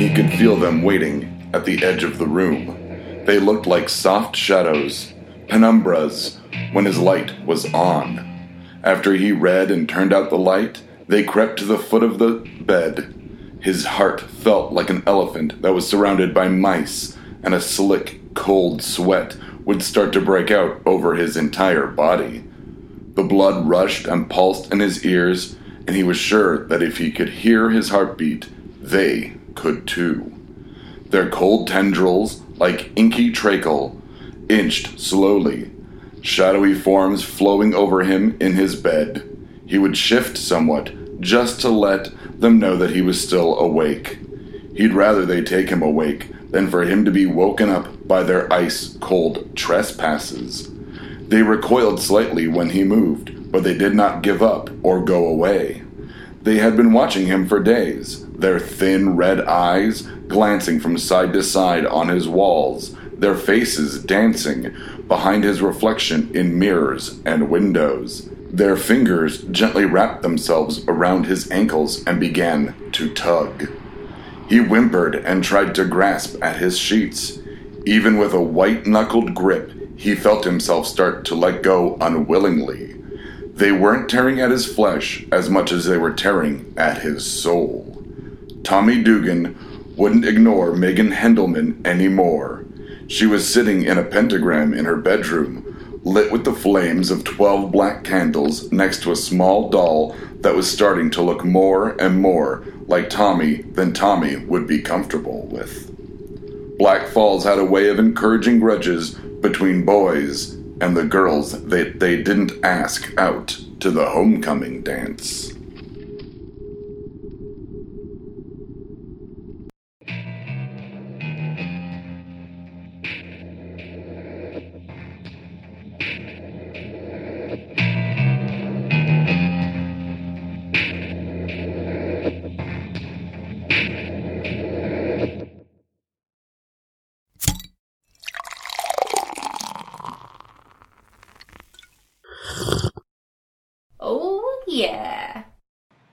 He could feel them waiting at the edge of the room. They looked like soft shadows, penumbras, when his light was on. After he read and turned out the light, they crept to the foot of the bed. His heart felt like an elephant that was surrounded by mice, and a slick, cold sweat would start to break out over his entire body. The blood rushed and pulsed in his ears, and he was sure that if he could hear his heartbeat, they could too. Their cold tendrils, like inky treacle, inched slowly, shadowy forms flowing over him in his bed. He would shift somewhat, just to let them know that he was still awake. He'd rather they take him awake than for him to be woken up by their ice cold trespasses. They recoiled slightly when he moved, but they did not give up or go away. They had been watching him for days, their thin red eyes glancing from side to side on his walls, their faces dancing behind his reflection in mirrors and windows. Their fingers gently wrapped themselves around his ankles and began to tug. He whimpered and tried to grasp at his sheets. Even with a white knuckled grip, he felt himself start to let go unwillingly. They weren't tearing at his flesh as much as they were tearing at his soul. Tommy Dugan wouldn't ignore Megan Hendelman anymore. She was sitting in a pentagram in her bedroom, lit with the flames of 12 black candles next to a small doll that was starting to look more and more like Tommy than Tommy would be comfortable with. Black Falls had a way of encouraging grudges between boys and the girls that they didn't ask out to the homecoming dance.